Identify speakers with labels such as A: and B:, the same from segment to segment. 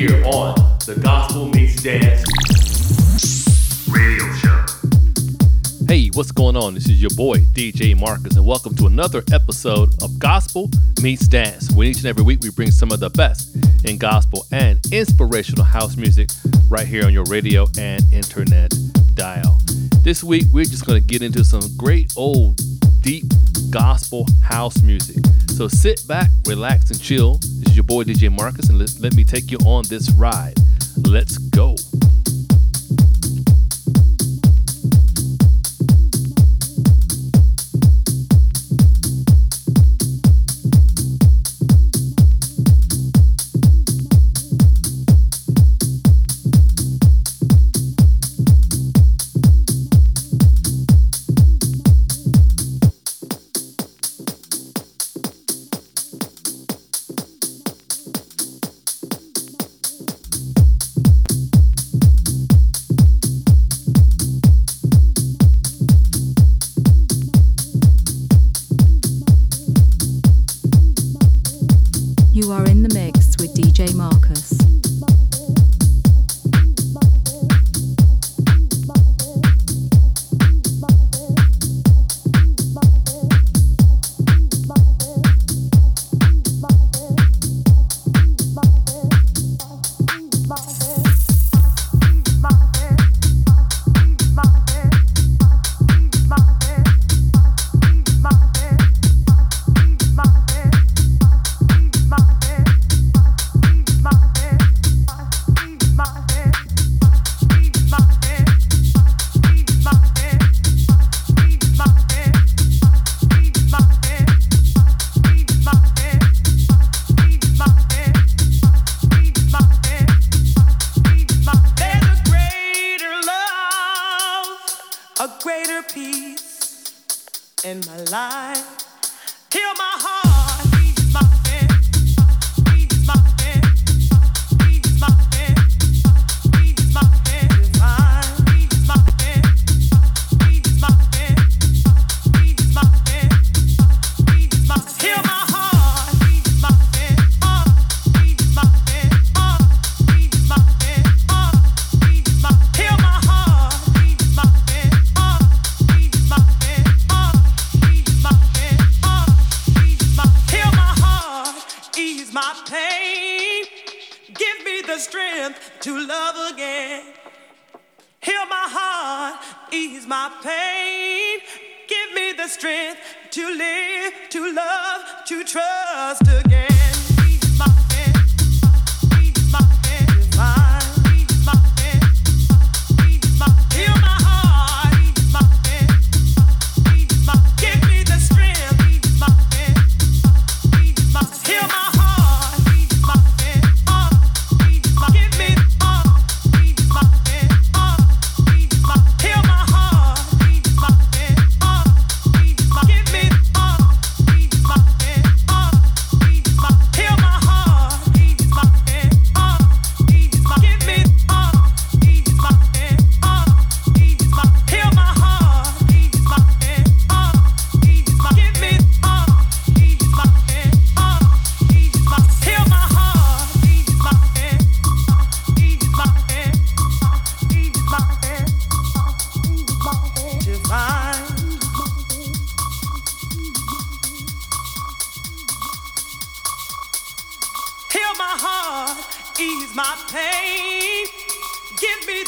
A: here on the Gospel Meets Dance radio show.
B: Hey, what's going on? This is your boy, DJ Marcus, and welcome to another episode of Gospel Meets Dance. When each and every week we bring some of the best in gospel and inspirational house music right here on your radio and internet dial. This week we're just going to get into some great old deep gospel house music. So sit back, relax, and chill. Is your boy DJ Marcus, and let, let me take you on this ride. Let's go.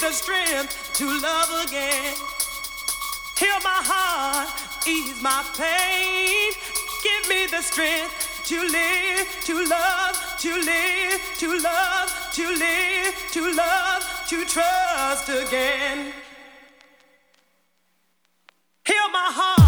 C: the strength to love again. Heal my heart, ease my pain. Give me the strength to live, to love, to live, to love, to live, to love, to trust again. Heal my heart.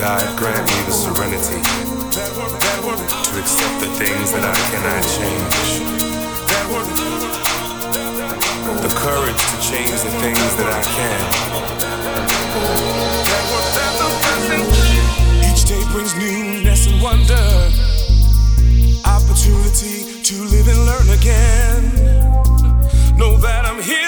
C: God
D: grant me the serenity to accept the things that I cannot change. The courage to change the things that I can.
E: Each day brings newness and wonder, opportunity to live and learn again. Know that I'm here.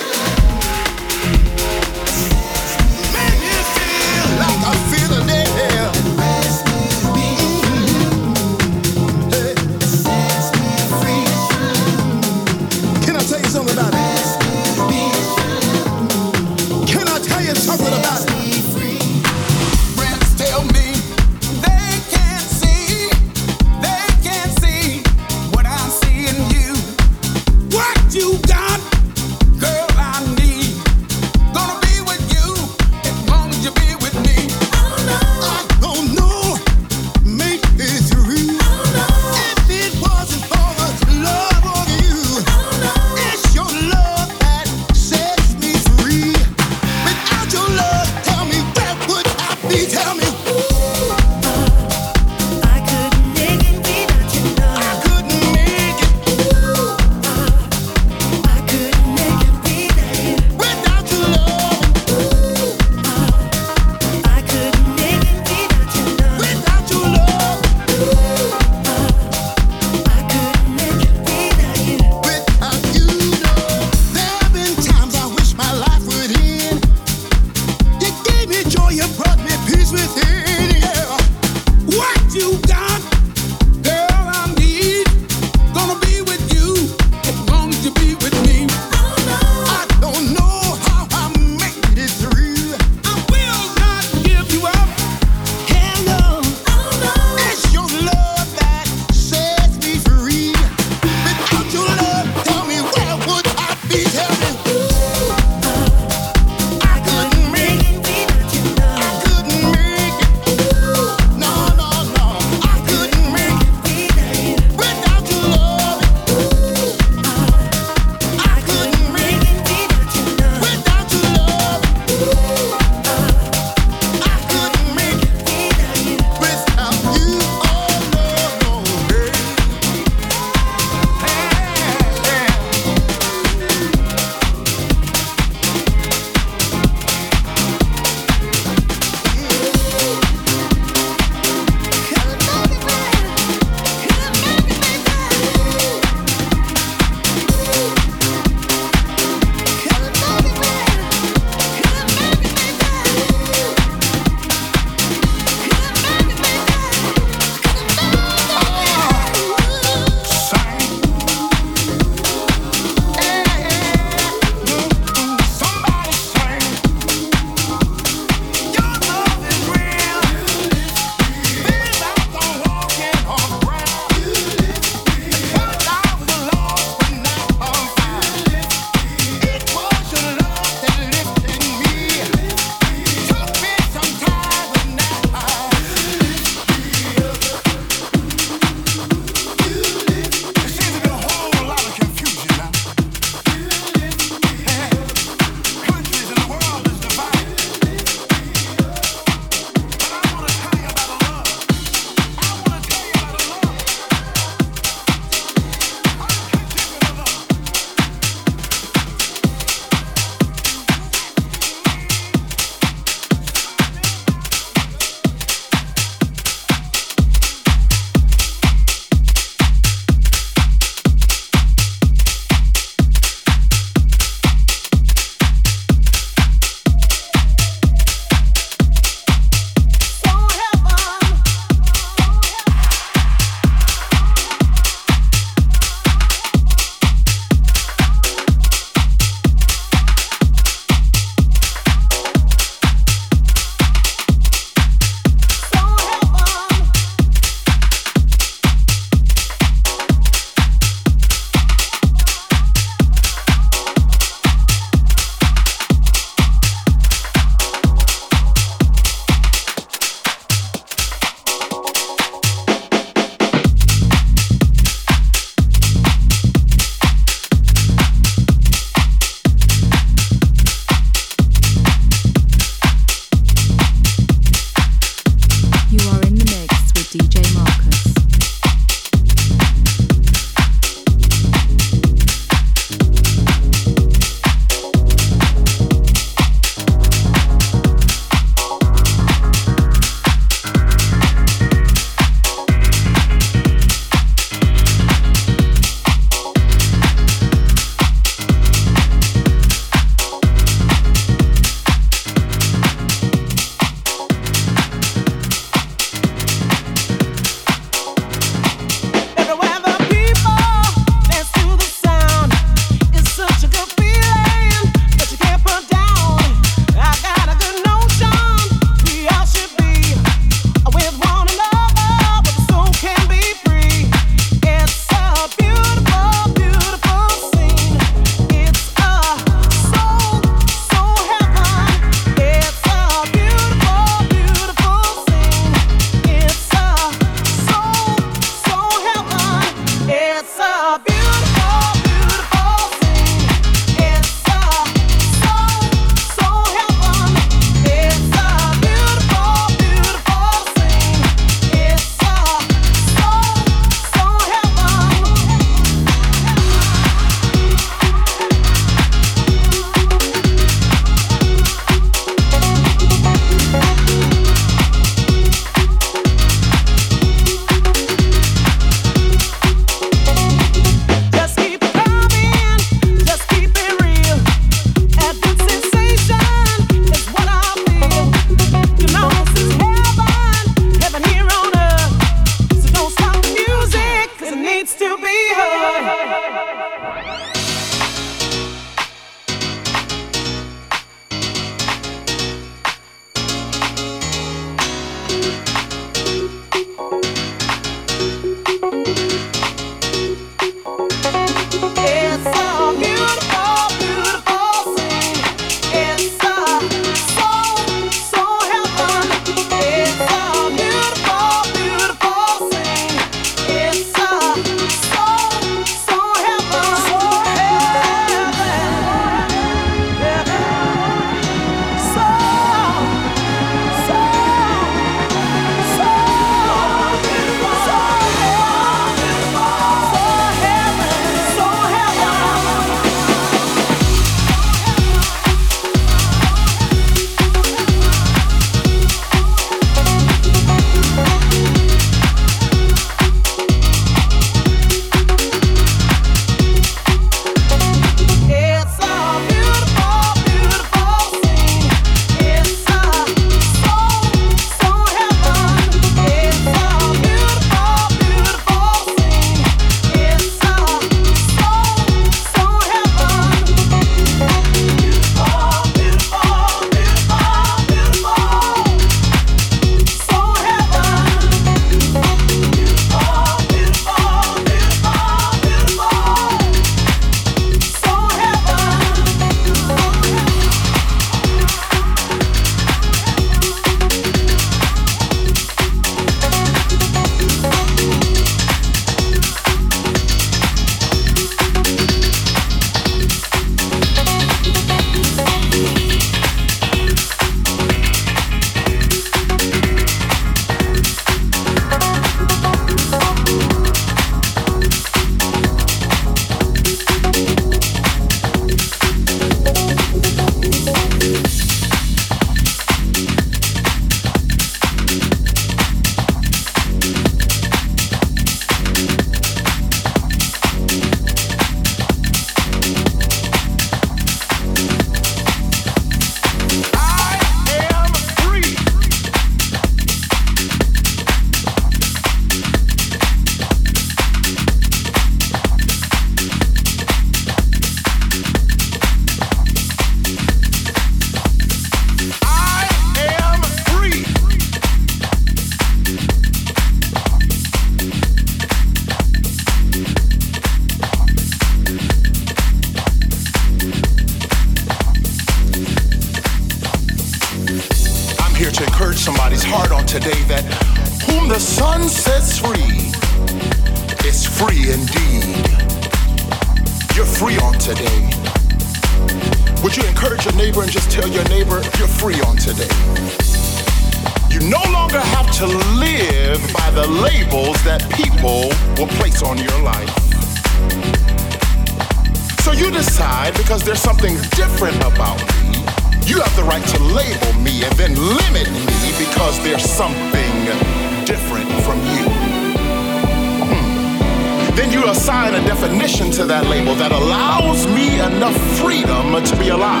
E: assign a definition to that label that allows me enough freedom to be alive,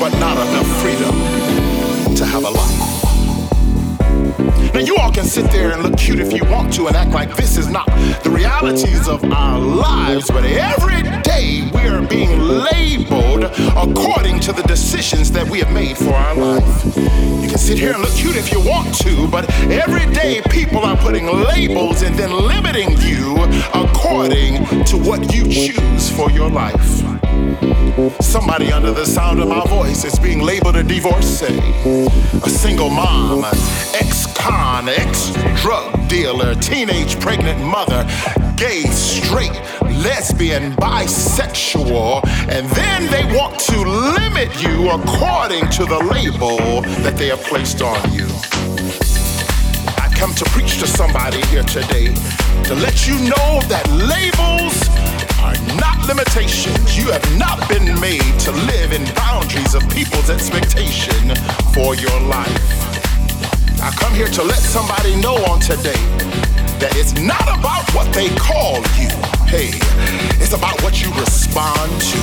E: but not enough freedom to have a life. You all can sit there and look cute if you want to and act like this is not the realities of our lives, but every day
D: we are being labeled according to the decisions that we have made for our life. You can
E: sit here and look cute if you want to, but every day people are putting labels and then limiting you according to what you choose for your life. Somebody under the sound of my voice is being labeled a divorcee,
F: a single mom, ex con, ex drug dealer, teenage pregnant mother, gay, straight, lesbian, bisexual, and then they want to limit you according to the label that they have placed on you. I come to preach to somebody here today to let you know that labels are not limitations. You have not been made to live in boundaries of people's expectation for your life. I come here to let somebody know on today that it's not about what they call you. Hey, it's about what you respond to.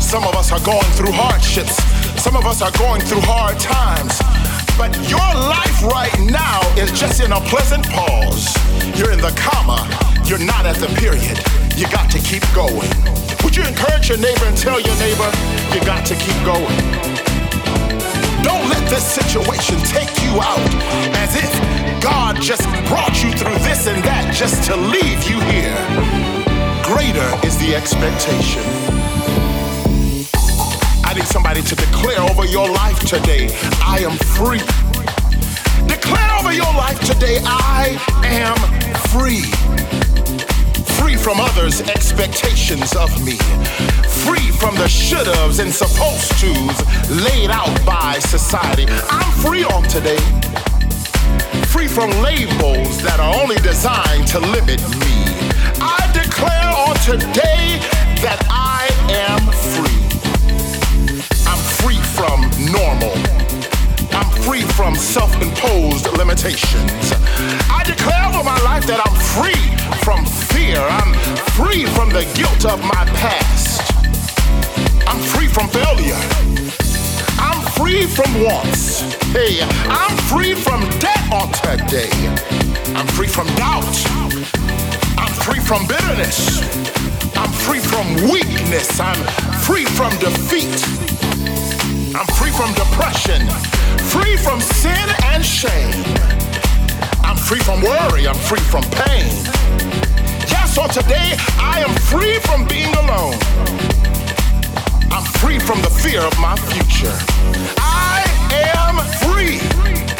F: Some of us are going through hardships. Some of us are going through hard times just in a pleasant pause. You're in the comma, you're not at the period. You got to keep going. Would you encourage your neighbor and tell your neighbor, you got to keep going? Don't let this situation take you out as if God just brought you through this and that just to leave you here. Greater is the expectation. Need somebody to declare over your life today, I am free. Declare over your life today, I am free. Free from others' expectations of me. Free from the should haves and supposed to's laid out by society. I'm free on today. Free from labels that are only designed to limit me. I declare on today that I am free. Free from normal. I'm free from self imposed limitations. I declare over my life that I'm free from fear. I'm free from the guilt of my past. I'm free from failure. I'm free from wants. Hey, I'm free from debt on today. I'm free from doubt. I'm free from bitterness. I'm free from weakness. I'm free from defeat. I'm free from depression, free from sin and shame. I'm free from worry, I'm free from pain. Yes, on today, I am free from being alone. I'm free from the fear of my future. I am free.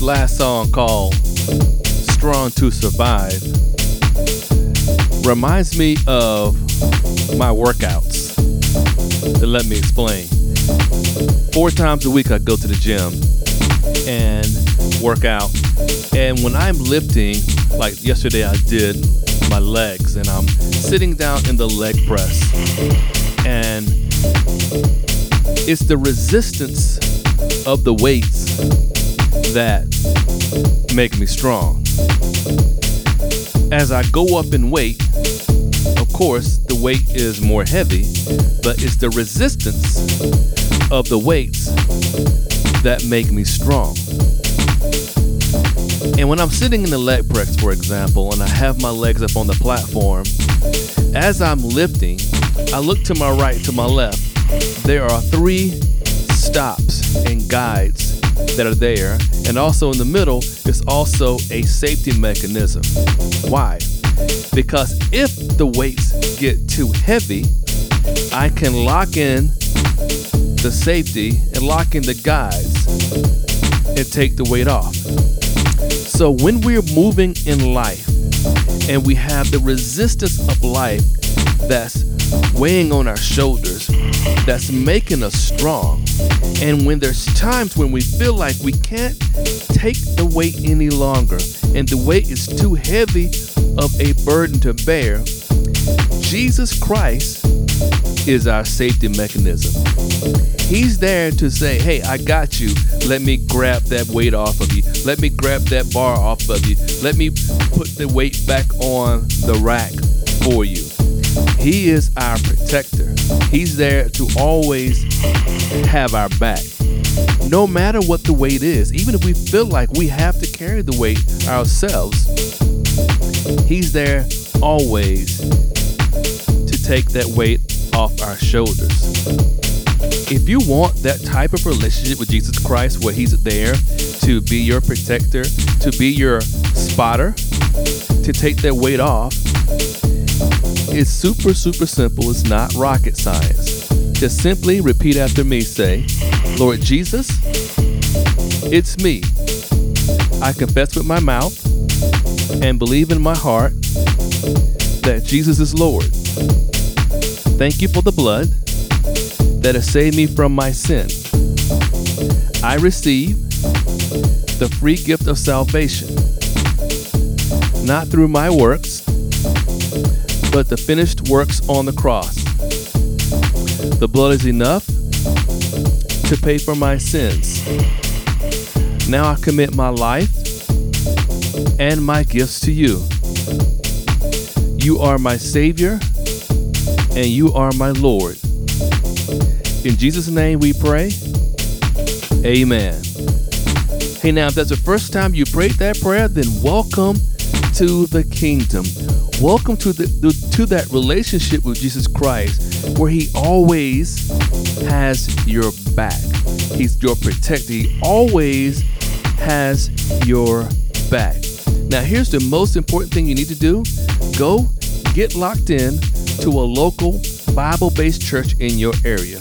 A: This last song called Strong to Survive reminds me of my workouts. And let me explain. Four times a week, I go to the gym and work out. And when I'm lifting, like yesterday, I did my legs and I'm sitting down in the leg press. And it's the resistance of the weights that make me strong. As I go up in weight, of course, the weight is more heavy, but it's the resistance of the weights that make me strong. And when I'm sitting in the leg press, for example, and I have my legs up on the platform, as I'm lifting, I look to my right, to my left. There are three stops and guides that are there. And also in the middle is also a safety mechanism. Why? Because if the weights get too heavy, I can lock in the safety and lock in the guides and take the weight off. So when we're moving in life and we have the resistance of life that's weighing on our shoulders, that's making us strong, and when there's times when we feel like we can't take the weight any longer and the weight is too heavy of a burden to bear, Jesus Christ is our safety mechanism. He's there to say, hey, I got you. Let me grab that weight off of you. Let me grab that bar off of you. Let me put the weight back on the rack for you. He is our protector. He's there to always have our back. No matter what the weight is, even if we feel like we have to carry the weight ourselves, He's there always to take that weight off our shoulders. If you want that type of relationship with Jesus Christ where He's there to be your protector, to be your spotter, to take that weight off, it's super, super simple. It's not rocket science. Just simply repeat after me say, Lord Jesus, it's me. I confess with my mouth and believe in my heart that Jesus is Lord. Thank you for the blood that has saved me from my sin. I receive the free gift of salvation, not through my works, but the finished works on the cross. The blood is enough to pay for my sins. Now I commit my life and my gifts to you. You are my Savior and you are my Lord. In Jesus' name we pray. Amen. Hey, now, if that's the first time you prayed that prayer, then welcome to the kingdom. Welcome to the, the to that relationship with Jesus Christ, where He always has your back. He's your protector. He always has your back. Now, here's the most important thing you need to do: go get locked in to a local Bible based church in your area.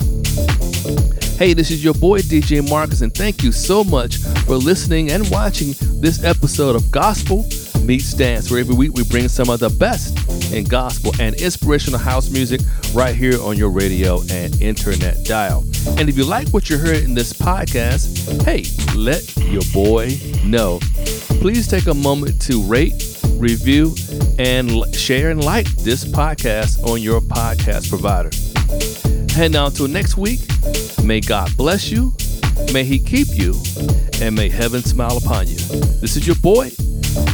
A: Hey, this is your boy DJ Marcus, and thank you so much for listening and watching this episode of Gospel Meets Dance, where every week we bring some of the best in gospel and inspirational house music right here on your radio and internet dial. And if you like what you heard in this podcast, hey, let your boy know. Please take a moment to rate, review, and share and like this podcast on your podcast provider. And now until next week, may God bless you, may He keep you, and may heaven smile upon you. This is your boy,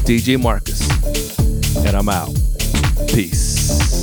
A: DJ Marcus, and I'm out. Peace.